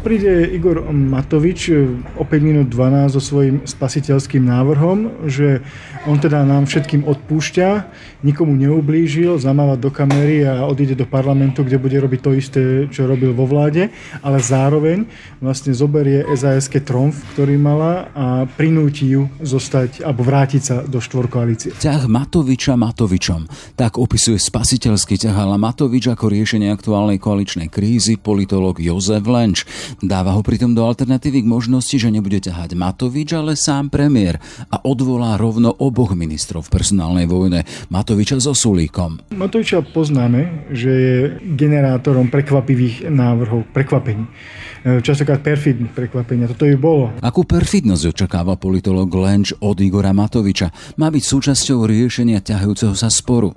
Príde Igor Matovič o 5 minút 12 so svojím spasiteľským návrhom, že on teda nám všetkým odpúšťa, nikomu neublížil, zamáva do kamery a odíde do parlamentu, kde bude robiť to isté, čo robil vo vláde, ale zároveň vlastne zoberie sas tromf, ktorý mala a prinúti ju zostať alebo vrátiť sa do štvorkoalície. Ťah Matoviča Matovičom. Tak opisuje spasiteľský ťah Matovič ako riešenie aktuálnej koaličnej krízy politolog Jozef Lenč. Dáva ho pritom do alternatívy k možnosti, že nebude ťahať Matovič, ale sám premiér a odvolá rovno oboch ministrov v personálnej vojne, Matoviča so Sulíkom. Matoviča poznáme, že je generátorom prekvapivých návrhov, prekvapení. E, častokrát perfidných prekvapení. Toto by bolo. Akú perfidnosť očakáva politolog Lenč od Igora Matoviča? Má byť súčasťou riešenia ťahajúceho sa sporu.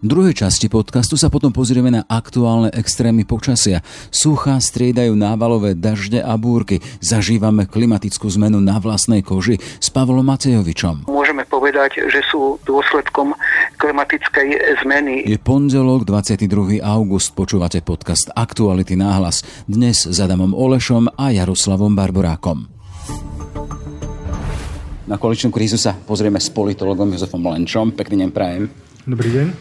V druhej časti podcastu sa potom pozrieme na aktuálne extrémy počasia. Suchá striedajú návalové dažde a búrky. Zažívame klimatickú zmenu na vlastnej koži s Pavlom Matejovičom. Môžeme povedať, že sú dôsledkom klimatickej zmeny. Je pondelok 22. august, počúvate podcast Aktuality náhlas. Dnes s Adamom Olešom a Jaroslavom Barborákom. Na koaličnú krízu sa pozrieme s politologom Jozefom Lenčom. Pekný deň prajem. Dobrý deň. E,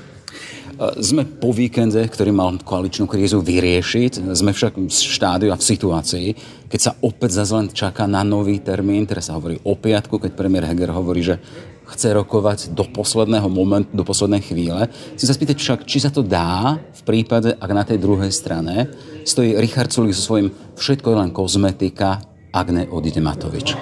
sme po víkende, ktorý mal koaličnú krízu vyriešiť. Sme však v štádiu a v situácii, keď sa opäť zase len čaká na nový termín, teraz sa hovorí o piatku, keď premiér Heger hovorí, že chce rokovať do posledného momentu, do poslednej chvíle. Chcem sa spýtať však, či sa to dá v prípade, ak na tej druhej strane stojí Richard Sulik so svojím všetko je len kozmetika, ak ne odíde Matovič.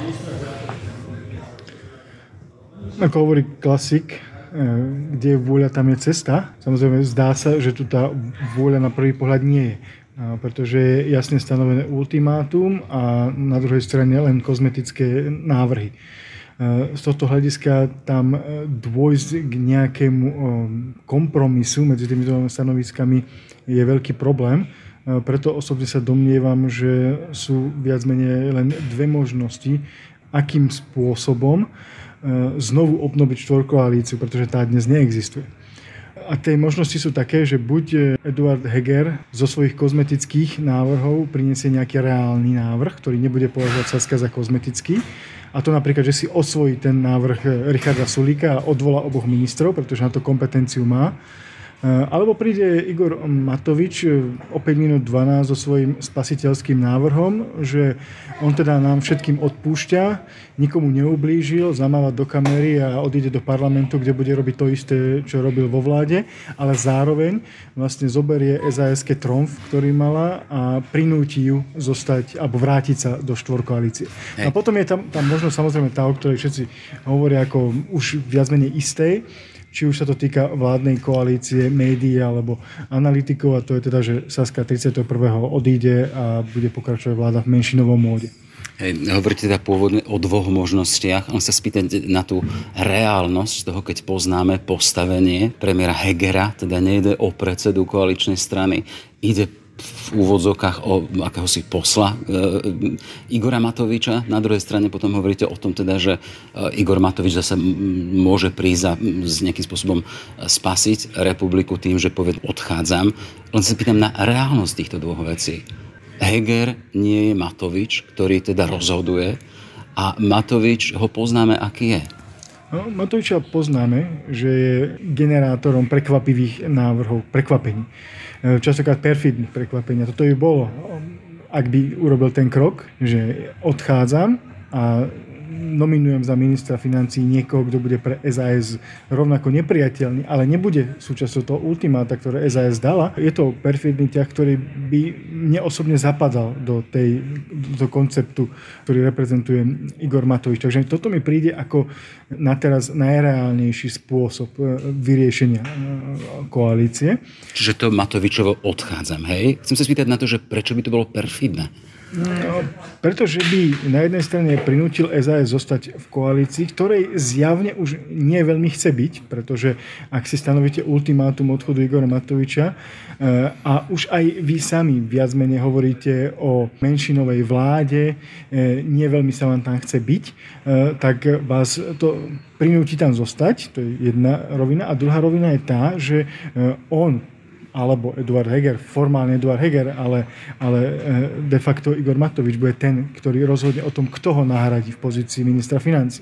Ako hovorí klasik, kde je vôľa, tam je cesta. Samozrejme, zdá sa, že tu tá vôľa na prvý pohľad nie je pretože je jasne stanovené ultimátum a na druhej strane len kozmetické návrhy. Eh, z tohto hľadiska tam eh, dôjsť k nejakému kompromisu medzi týmito stanoviskami je veľký problém. Preto osobne sa domnievam, že sú viac menej len dve možnosti, akým spôsobom E, znovu obnoviť štvorkoalíciu, pretože tá dnes neexistuje. A tie možnosti sú také, že buď Eduard Heger zo svojich kozmetických návrhov priniesie nejaký reálny návrh, ktorý nebude považovať Saska za kozmetický, a to napríklad, že si osvojí ten návrh Richarda Sulíka a odvolá oboch ministrov, pretože na to kompetenciu má alebo príde Igor Matovič eh, o 5 minút 12 so svojím spasiteľským návrhom, že on teda nám všetkým odpúšťa, nikomu neublížil, zamáva do kamery a odíde do parlamentu, kde bude robiť to isté, čo robil vo vláde, ale zároveň vlastne zoberie sas tromf, ktorý mala a prinúti ju zostať alebo vrátiť sa do štvorkoalície. A potom je tam, tam možno samozrejme tá, o ktorej všetci hovoria ako už viac menej istej, či už sa to týka vládnej koalície, médií alebo analytikov a to je teda, že Saska 31. odíde a bude pokračovať vláda v menšinovom móde. Hovoríte teda pôvodne o dvoch možnostiach. On sa spýtať na tú reálnosť toho, keď poznáme postavenie premiéra Hegera, teda nejde o predsedu koaličnej strany, ide v úvodzokách o akéhosi posla e, Igora Matoviča. Na druhej strane potom hovoríte o tom teda, že e, Igor Matovič zase môže prísť a s nejakým spôsobom spasiť republiku tým, že povie odchádzam. Len sa pýtam na reálnosť týchto dvoch vecí. Heger nie je Matovič, ktorý teda rozhoduje a Matovič ho poznáme, aký je. No, Matoviča poznáme, že je generátorom prekvapivých návrhov, prekvapení. E, častokrát perfidných prekvapení. Toto by bolo, ak by urobil ten krok, že odchádzam a nominujem za ministra financí niekoho, kto bude pre SAS rovnako nepriateľný, ale nebude súčasťou toho ultimáta, ktoré SAS dala. Je to perfidný ťah, ktorý by neosobne zapadal do, tej, do konceptu, ktorý reprezentuje Igor Matovič. Takže toto mi príde ako na teraz najreálnejší spôsob e, vyriešenia e, koalície. Čiže to Matovičovo odchádzam, hej? Chcem sa spýtať na to, že prečo by to bolo perfidné? No, pretože by na jednej strane prinútil SAS zostať v koalícii, ktorej zjavne už nie veľmi chce byť, pretože ak si stanovíte ultimátum odchodu Igora Matoviča eh, a už aj vy sami viac menej hovoríte o menšinovej vláde, eh, nie veľmi sa vám tam chce byť, eh, tak vás to prinúti tam zostať, to je jedna rovina. A druhá rovina je tá, že on alebo Eduard Heger, formálne Eduard Heger, ale, ale e, de facto Igor Matovič bude ten, ktorý rozhodne o tom, kto ho nahradí v pozícii ministra financí.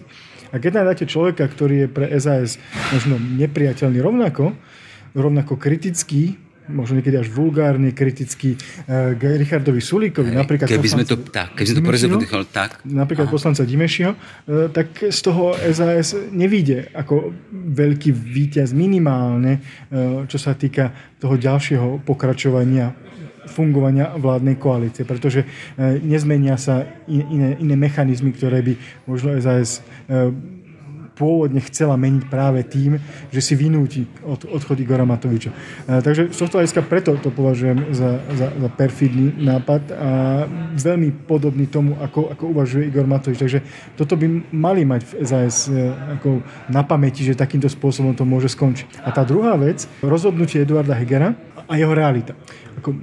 A keď nájdete človeka, ktorý je pre SAS možno nepriateľný rovnako, rovnako kritický, možno niekedy až vulgárne, kriticky uh, Richardovi Sulíkovi, napríklad keby sme to, tak, keby sme to porozumeli, tak. Napríklad Aha. poslanca Dimešiho, uh, tak z toho SAS nevíde ako veľký víťaz minimálne, uh, čo sa týka toho ďalšieho pokračovania fungovania vládnej koalície, pretože nezmenia sa iné, iné mechanizmy, ktoré by možno SAS pôvodne chcela meniť práve tým, že si vynúti od, odchod Igora Matoviča. A, takže z tohto hľadiska preto to považujem za, za, za perfidný nápad a veľmi podobný tomu, ako, ako uvažuje Igor Matovič. Takže toto by mali mať v SAS e, ako na pamäti, že takýmto spôsobom to môže skončiť. A tá druhá vec, rozhodnutie Eduarda Hegera a jeho realita ako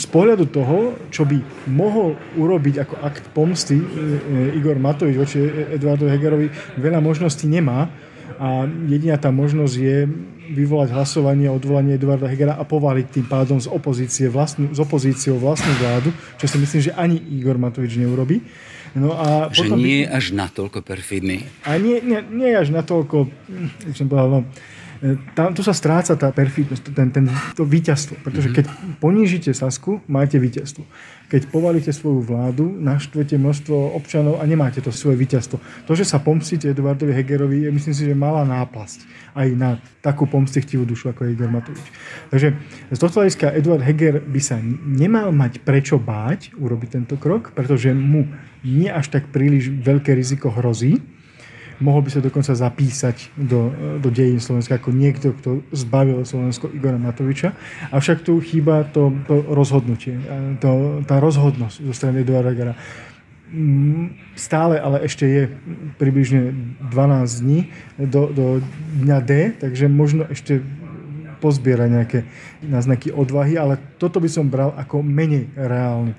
z pohľadu toho, čo by mohol urobiť ako akt pomsty e, e, Igor Matovič voči Eduardovi Hegerovi, veľa možností nemá a jediná tá možnosť je vyvolať hlasovanie o odvolanie Eduarda Hegera a povaliť tým pádom z, opozície vlastnú, z opozíciou vlastnú vládu, čo si myslím, že ani Igor Matovič neurobi. No a že potom nie je by... až natoľko perfidný. A nie, nie, nie až natoľko, hm, som povedal, no, tam, tu sa stráca tá perfidnosť, ten, ten, to víťazstvo. Pretože mm-hmm. keď ponížite Sasku, máte víťazstvo. Keď povalíte svoju vládu, naštvete množstvo občanov a nemáte to svoje víťazstvo. To, že sa pomstíte Eduardovi Hegerovi, je myslím si, že malá náplasť aj na takú pomstichtivú dušu, ako je Igor Matovič. Takže z tohto hľadiska Eduard Heger by sa nemal mať prečo báť urobiť tento krok, pretože mu nie až tak príliš veľké riziko hrozí mohol by sa dokonca zapísať do, do dejín Slovenska ako niekto, kto zbavil Slovensko Igora Matoviča. Avšak tu chýba to, to rozhodnutie, to, tá rozhodnosť zo strany Eduarda Gara. Mm, stále ale ešte je približne 12 dní do, do dňa D, takže možno ešte pozbiera nejaké náznaky odvahy, ale toto by som bral ako menej reálny,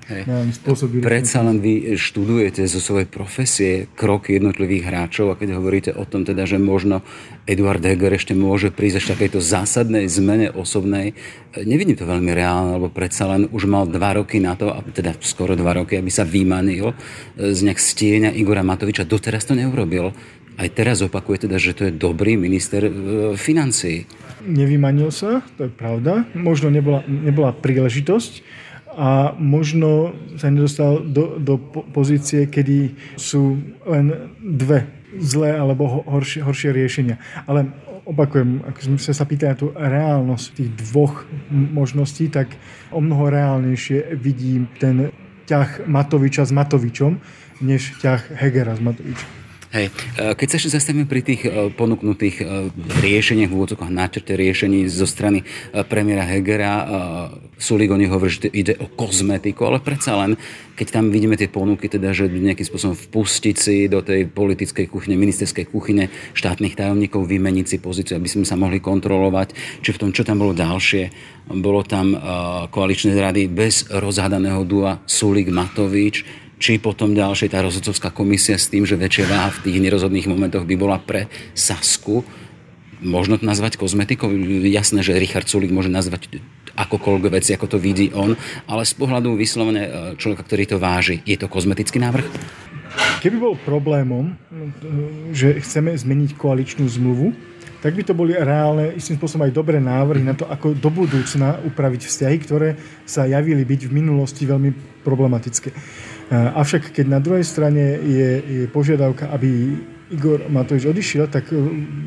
spôsob. Predsa len vy študujete zo svojej profesie kroky jednotlivých hráčov a keď hovoríte o tom teda, že možno Eduard Heger ešte môže prísť ešte takejto zásadnej zmene osobnej, nevidím to veľmi reálne, lebo predsa len už mal dva roky na to, teda skoro dva roky, aby sa vymanil z nejak stieňa Igora Matoviča. Doteraz to neurobil. Aj teraz opakuje teda, že to je dobrý minister e, financií. Nevymanil sa, to je pravda. Možno nebola, nebola príležitosť a možno sa nedostal do, do pozície, kedy sú len dve zlé alebo horšie, horšie riešenia. Ale opakujem, ak sme sa pýtali tú reálnosť tých dvoch možností, tak o mnoho reálnejšie vidím ten ťah Matoviča s Matovičom, než ťah Hegera s Matovičom. Hej. E, keď sa ešte zastavíme pri tých e, ponúknutých e, riešeniach, v úvodzovkách náčrte riešení zo strany premiéra Hegera, Sulik o nich hovorí, že ide o kozmetiku, ale predsa len, keď tam vidíme tie ponuky, teda, že nejakým spôsobom vpustiť si do tej politickej kuchyne, ministerskej kuchyne štátnych tajomníkov, vymeniť si pozíciu, aby sme sa mohli kontrolovať, či v tom, čo tam bolo ďalšie, bolo tam koaličné rady bez rozhadaného dua Sulik Matovič, či potom ďalšie tá rozhodcovská komisia s tým, že väčšia váha v tých nerozhodných momentoch by bola pre Sasku. Možno to nazvať kozmetikou. Jasné, že Richard Sulik môže nazvať akokoľvek veci, ako to vidí on, ale z pohľadu vyslovene e, človeka, ktorý to váži, je to kozmetický návrh? Keby bol problémom, že chceme zmeniť koaličnú zmluvu, tak by to boli reálne, istým spôsobom aj dobré návrhy na to, ako do budúcna upraviť vzťahy, ktoré sa javili byť v minulosti veľmi problematické. Avšak keď na druhej strane je, je požiadavka, aby Igor Matovič odišiel, tak e,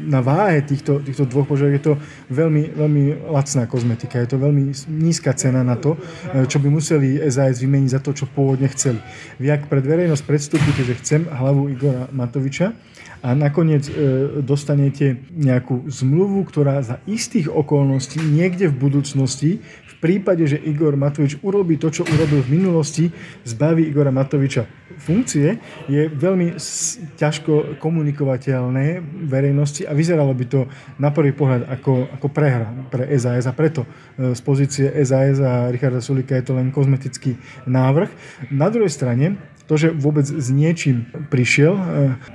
na váhe týchto, týchto dvoch požiadaviek je to veľmi, veľmi lacná kozmetika. Je to veľmi nízka cena na to, e, čo by museli SAS vymeniť za to, čo pôvodne chceli. Vy ak pred verejnosť predstúpite, že chcem hlavu Igora Matoviča, a nakoniec e, dostanete nejakú zmluvu, ktorá za istých okolností niekde v budúcnosti prípade, že Igor Matovič urobí to, čo urobil v minulosti, zbaví Igora Matoviča funkcie, je veľmi ťažko komunikovateľné verejnosti a vyzeralo by to na prvý pohľad ako, ako prehra pre SAS a preto e, z pozície SAS a Richarda Sulika je to len kozmetický návrh. Na druhej strane, to, že vôbec s niečím prišiel e,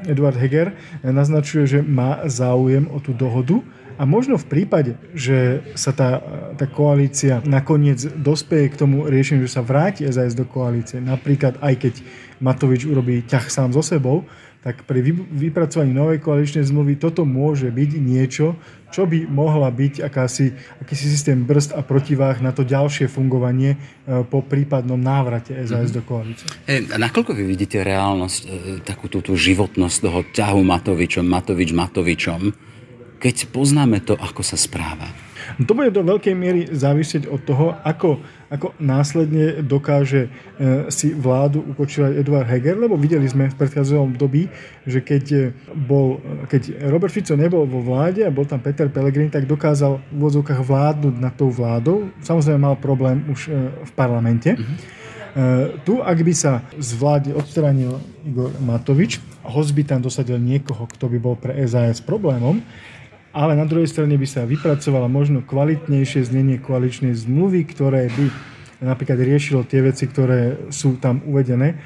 Eduard Heger, naznačuje, že má záujem o tú dohodu A možno v prípade, že sa tá, tá koalícia nakoniec dospeje k tomu riešeniu, že sa vráti SAS do koalície, napríklad aj keď Matovič urobí ťah sám so sebou, tak pri vypracovaní novej koaličnej zmluvy toto môže byť niečo, čo by mohla byť akási, akýsi systém brzd a protiváh na to ďalšie fungovanie e, po prípadnom návrate SAS mm-hmm. do koalície. E, a nakoľko vy vidíte reálnosť, e, takú tú, tú životnosť toho ťahu Matovičom, Matovič Matovičom, keď poznáme to, ako sa správa? No to bude do veľkej miery závisieť od toho, ako, ako následne dokáže e, si vládu ukočovať Eduard Heger, lebo videli sme v predchádzajúcom období, že keď, e, bol, keď Robert Fico nebol vo vláde a bol tam Peter Pellegrini, tak dokázal v vozovkách vládnuť nad tou vládou. Samozrejme mal problém už e, v parlamente. Mm-hmm. Tu, ak by sa z vlády odstranil Igor Matovič, host by tam dosadil niekoho, kto by bol pre SAS problémom, ale na druhej strane by sa vypracovala možno kvalitnejšie znenie koaličnej zmluvy, ktoré by napríklad riešilo tie veci, ktoré sú tam uvedené,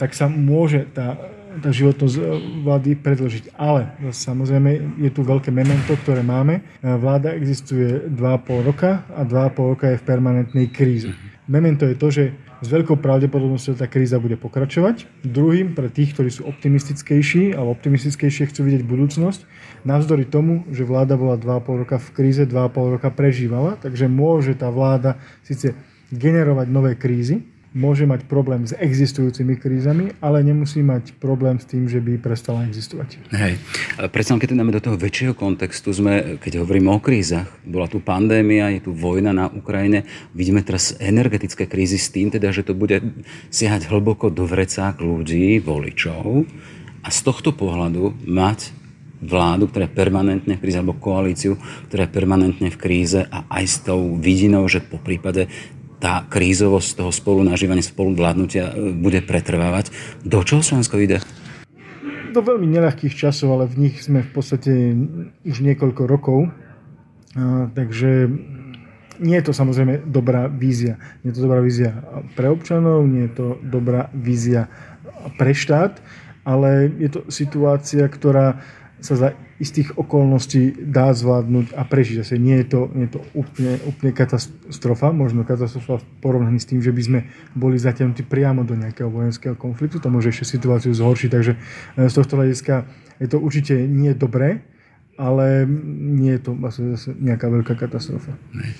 tak sa môže tá, tá životnosť e, vlády predložiť. Ale samozrejme je tu veľké memento, ktoré máme. E, vláda existuje 2,5 roka a 2,5 roka je v permanentnej kríze. Memento je to, že s veľkou pravdepodobnosťou tá kríza bude pokračovať. Druhým, pre tých, ktorí sú optimistickejší alebo optimistickejšie chcú vidieť budúcnosť, navzdory tomu, že vláda bola 2,5 roka v kríze, 2,5 roka prežívala, takže môže tá vláda síce generovať nové krízy, môže mať problém s existujúcimi krízami, ale nemusí mať problém s tým, že by prestala existovať. Hej. Predsa keď to dáme do toho väčšieho kontextu, sme, keď hovoríme o krízach, bola tu pandémia, je tu vojna na Ukrajine, vidíme teraz energetické krízy s tým, teda, že to bude siahať hlboko do vrecák ľudí, voličov. A z tohto pohľadu mať vládu, ktorá je permanentne v kríze, alebo koalíciu, ktorá je permanentne v kríze a aj s tou vidinou, že po prípade tá krízovosť toho spolunažívania, spoluvládnutia e, bude pretrvávať. Do čoho Slovensko ide? Do veľmi neľahkých časov, ale v nich sme v podstate už niekoľko rokov. A, takže nie je to samozrejme dobrá vízia. Nie je to dobrá vízia pre občanov, nie je to dobrá vízia pre štát, ale je to situácia, ktorá sa za istých okolností dá zvládnuť a prežiť. Zase nie je to, nie je to úplne, úplne katastrofa, možno katastrofa v porovnaní s tým, že by sme boli zatiahnutí priamo do nejakého vojenského konfliktu, to môže ešte situáciu zhoršiť, takže eh, z tohto hľadiska je to určite nie dobré, ale nie je to vlastne zase nejaká veľká katastrofa.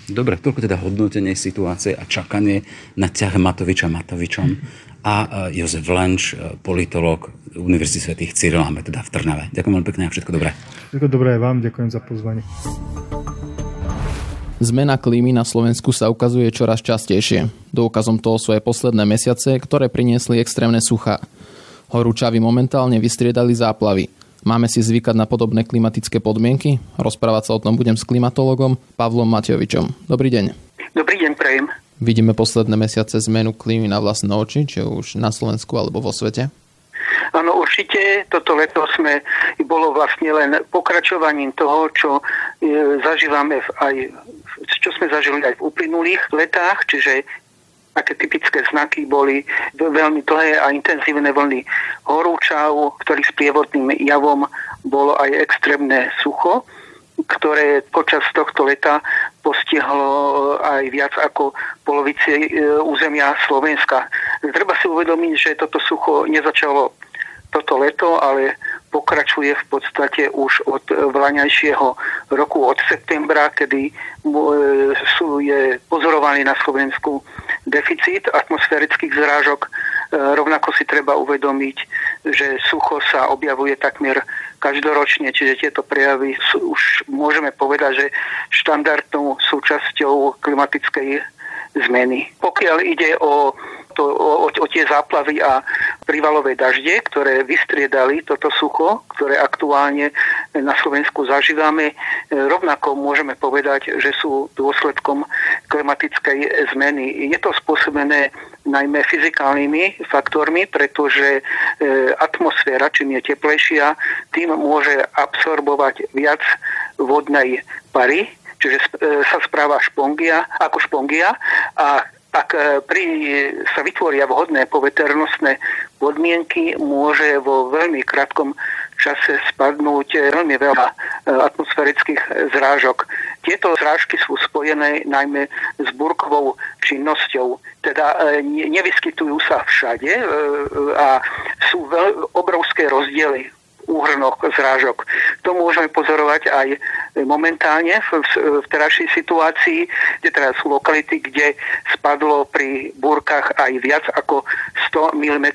Dobre, toľko teda hodnotenie situácie a čakanie na ťah Matoviča Matovičom a eh, Jozef Lenč, eh, politolog Univerzity svätých Cyril máme teda v Trnave. Ďakujem veľmi pekne a všetko dobré. Všetko dobré aj vám, ďakujem za pozvanie. Zmena klímy na Slovensku sa ukazuje čoraz častejšie. Dôkazom toho sú aj posledné mesiace, ktoré priniesli extrémne sucha. Horúčavy momentálne vystriedali záplavy. Máme si zvykať na podobné klimatické podmienky? Rozprávať sa o tom budem s klimatologom Pavlom Matejovičom. Dobrý deň. Dobrý deň, prejem. Vidíme posledné mesiace zmenu klímy na vlastné oči, či už na Slovensku alebo vo svete? Áno, určite. Toto leto sme bolo vlastne len pokračovaním toho, čo e, zažívame v, aj čo sme zažili aj v uplynulých letách, čiže také typické znaky boli veľmi dlhé a intenzívne vlny horúčav, ktorých sprievodným javom bolo aj extrémne sucho ktoré počas tohto leta postihlo aj viac ako polovici e, územia Slovenska. Treba si uvedomiť, že toto sucho nezačalo toto leto, ale pokračuje v podstate už od vlaňajšieho roku, od septembra, kedy sú, je pozorovaný na Slovensku deficit atmosférických zrážok. Rovnako si treba uvedomiť, že sucho sa objavuje takmer každoročne, čiže tieto prejavy sú, už môžeme povedať, že štandardnou súčasťou klimatickej zmeny. Pokiaľ ide o, to, o, o tie záplavy a prívalové dažde, ktoré vystriedali toto sucho, ktoré aktuálne na Slovensku zažívame, rovnako môžeme povedať, že sú dôsledkom klimatickej zmeny. Je to spôsobené najmä fyzikálnymi faktormi, pretože e, atmosféra, čím je teplejšia, tým môže absorbovať viac vodnej pary, čiže e, sa správa špongia ako špongia. A ak e, pri, sa vytvoria vhodné poveternostné podmienky, môže vo veľmi krátkom čase spadnúť veľmi veľa atmosférických zrážok. Tieto zrážky sú spojené najmä s burkovou činnosťou, teda nevyskytujú sa všade a sú veľ, obrovské rozdiely úhrnoch zrážok. To môžeme pozorovať aj momentálne v, v terajšej situácii, kde teraz sú lokality, kde spadlo pri búrkach aj viac ako 100 mm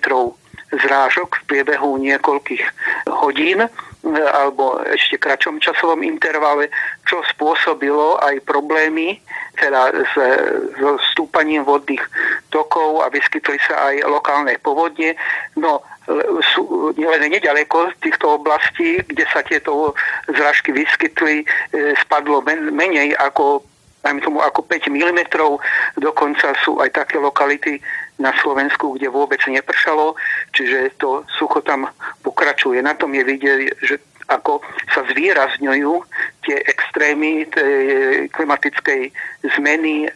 zrážok v priebehu niekoľkých hodín alebo ešte kračom časovom intervale, čo spôsobilo aj problémy teda s, so stúpaním vodných tokov a vyskytli sa aj lokálne povodne. No sú len nedaleko týchto oblastí, kde sa tieto zrážky vyskytli, e, spadlo men, menej ako dajme tomu ako 5 mm, dokonca sú aj také lokality na Slovensku, kde vôbec nepršalo, čiže to sucho tam pokračuje. Na tom je vidieť, že ako sa zvýrazňujú tie extrémy tej klimatickej zmeny e,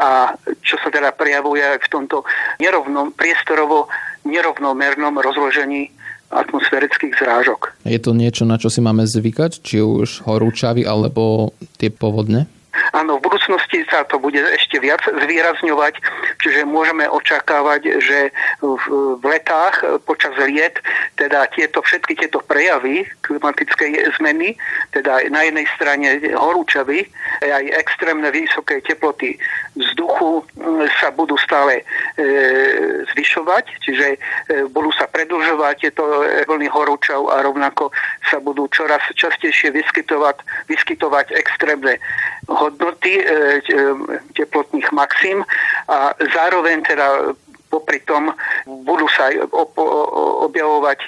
a čo sa teda prejavuje v tomto nerovnom, priestorovo nerovnomernom rozložení atmosférických zrážok. Je to niečo, na čo si máme zvykať, či už horúčavy alebo tie povodne? Áno, v budúcnosti sa to bude ešte viac zvýrazňovať, čiže môžeme očakávať, že v, letách počas liet, teda tieto, všetky tieto prejavy klimatickej zmeny, teda na jednej strane horúčavy, aj extrémne vysoké teploty vzduchu sa budú stále e, zvyšovať, čiže e, budú sa predlžovať tieto vlny horúčav a rovnako sa budú čoraz častejšie vyskytovať, vyskytovať extrémne hodnoty e, e, teplotných maxim a zároveň teda popri tom budú sa objavovať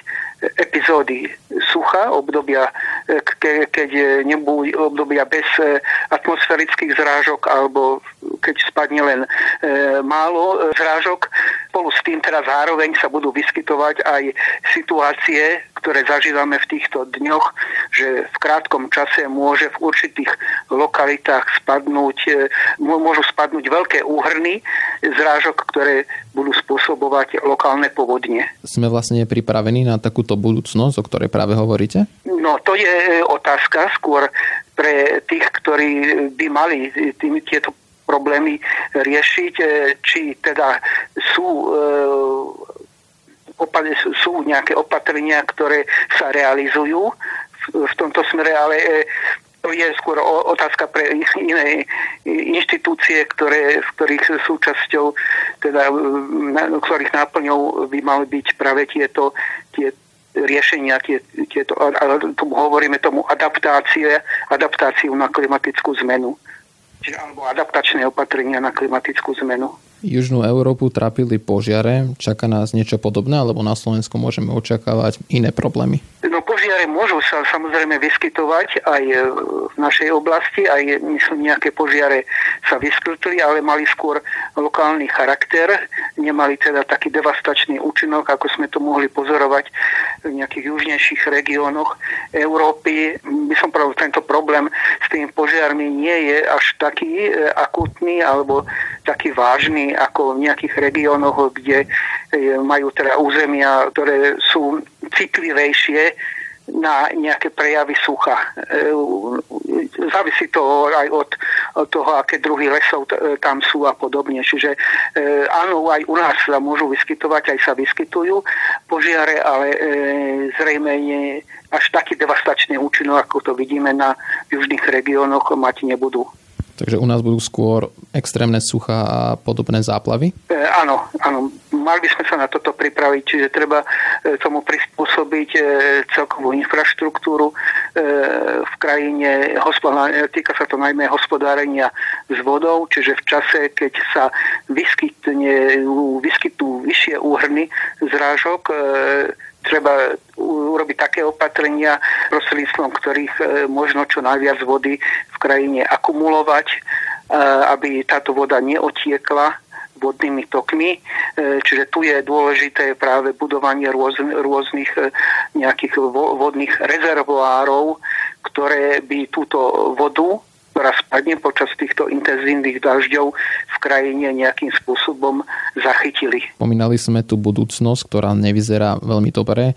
epizódy sucha, obdobia, e, keď nebudú obdobia bez atmosférických zrážok alebo keď spadne len málo zrážok. Spolu s tým teda zároveň sa budú vyskytovať aj situácie, ktoré zažívame v týchto dňoch, že v krátkom čase môže v určitých lokalitách spadnúť, e, môžu spadnúť veľké úhrny zrážok, ktoré budú spôsobovať lokálne povodne. Sme vlastne pripravení na takúto budúcnosť, o ktorej práve hovoríte? No to je e, otázka skôr pre tých, ktorí by mali tým, tieto problémy riešiť, e, či teda sú sú nejaké opatrenia, ktoré sa realizujú v tomto smere, ale e, to je skôr otázka pre iné inštitúcie, ktoré, v ktorých súčasťou, teda, ktorých náplňou by mali byť práve tieto, tie riešenia, tie, tieto, ale tomu hovoríme tomu adaptácie, adaptáciu na klimatickú zmenu. Čiže, alebo adaptačné opatrenia na klimatickú zmenu. Južnú Európu trápili požiare. Čaká nás niečo podobné, alebo na Slovensku môžeme očakávať iné problémy? No požiare môžu sa samozrejme vyskytovať aj v našej oblasti, aj myslím nejaké požiare sa vyskytli, ale mali skôr lokálny charakter, nemali teda taký devastačný účinok, ako sme to mohli pozorovať v nejakých južnejších regiónoch Európy. By som pravil, tento problém s tými požiarmi nie je až taký e, akutný alebo taký vážny ako v nejakých regiónoch, kde e, majú teda územia, ktoré sú citlivejšie na nejaké prejavy sucha. E, závisí to aj od, toho, aké druhy lesov tam sú a podobne. Čiže e, áno, aj u nás sa môžu vyskytovať, aj sa vyskytujú požiare, ale zrejme nie až taký devastačný účinok, ako to vidíme na južných regiónoch, mať nebudú. Takže u nás budú skôr extrémne sucha a podobné záplavy? E, áno, áno. Mali by sme sa na toto pripraviť, čiže treba e, tomu prispôsobiť e, celkovú infraštruktúru e, v krajine. Týka sa to najmä hospodárenia s vodou, čiže v čase, keď sa vyskytne, vyskytnú vyššie úhrny zrážok, treba urobiť také opatrenia, prostredníctvom ktorých e, možno čo najviac vody v krajine akumulovať, e, aby táto voda neotiekla vodnými tokmi. E, čiže tu je dôležité práve budovanie rôznych nejakých vodných rezervoárov, ktoré by túto vodu ktorá spadne počas týchto intenzívnych dažďov v krajine nejakým spôsobom zachytili. Pomínali sme tú budúcnosť, ktorá nevyzerá veľmi dobre.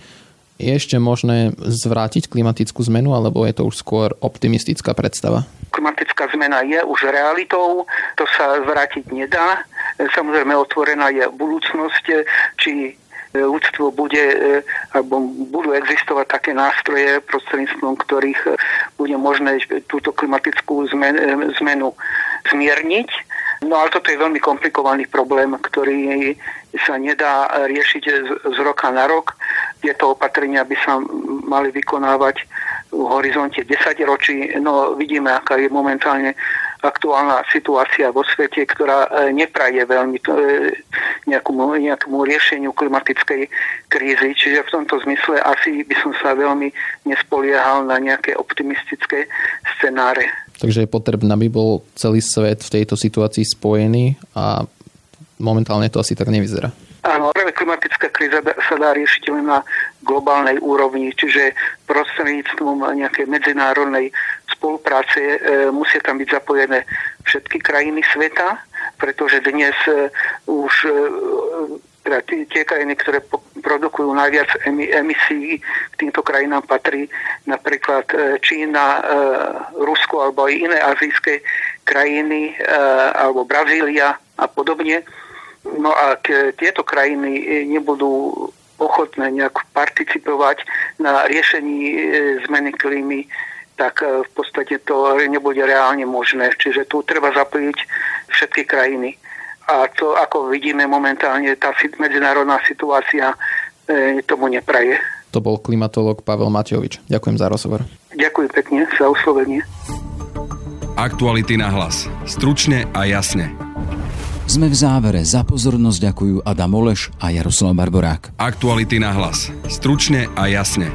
Je ešte možné zvrátiť klimatickú zmenu, alebo je to už skôr optimistická predstava? Klimatická zmena je už realitou, to sa zvrátiť nedá. Samozrejme otvorená je budúcnosť, či ľudstvo bude, alebo budú existovať také nástroje, prostredníctvom ktorých bude možné túto klimatickú zmenu zmierniť. No ale toto je veľmi komplikovaný problém, ktorý sa nedá riešiť z roka na rok. Tieto opatrenia by sa mali vykonávať v horizonte 10 ročí. No vidíme, aká je momentálne aktuálna situácia vo svete, ktorá e, nepraje veľmi nejakomu, nejakomu riešeniu klimatickej krízy. Čiže v tomto zmysle asi by som sa veľmi nespoliehal na nejaké optimistické scenáre. Takže je potrebné, aby bol celý svet v tejto situácii spojený a momentálne to asi tak nevyzerá. Áno, práve klimatická kríza sa dá riešiť len na globálnej úrovni, čiže prostredníctvom nejakej medzinárodnej spolupráce e, musia tam byť zapojené všetky krajiny sveta, pretože dnes e, už e, teda tie krajiny, ktoré produkujú najviac emisí, k týmto krajinám patrí napríklad e, Čína, e, Rusko alebo aj iné azijské krajiny, e, alebo Brazília a podobne. No a tieto krajiny e, nebudú ochotné nejak participovať na riešení e, zmeny klímy, tak e, v podstate to nebude reálne možné. Čiže tu treba zapojiť všetky krajiny. A to, ako vidíme momentálne, tá medzinárodná situácia tomu nepraje. To bol klimatolog Pavel Matejovič. Ďakujem za rozhovor. Ďakujem pekne za oslovenie. Aktuality na hlas. Stručne a jasne. Sme v závere. Za pozornosť ďakujú Adam Oleš a Jaroslav Barborák. Aktuality na hlas. Stručne a jasne.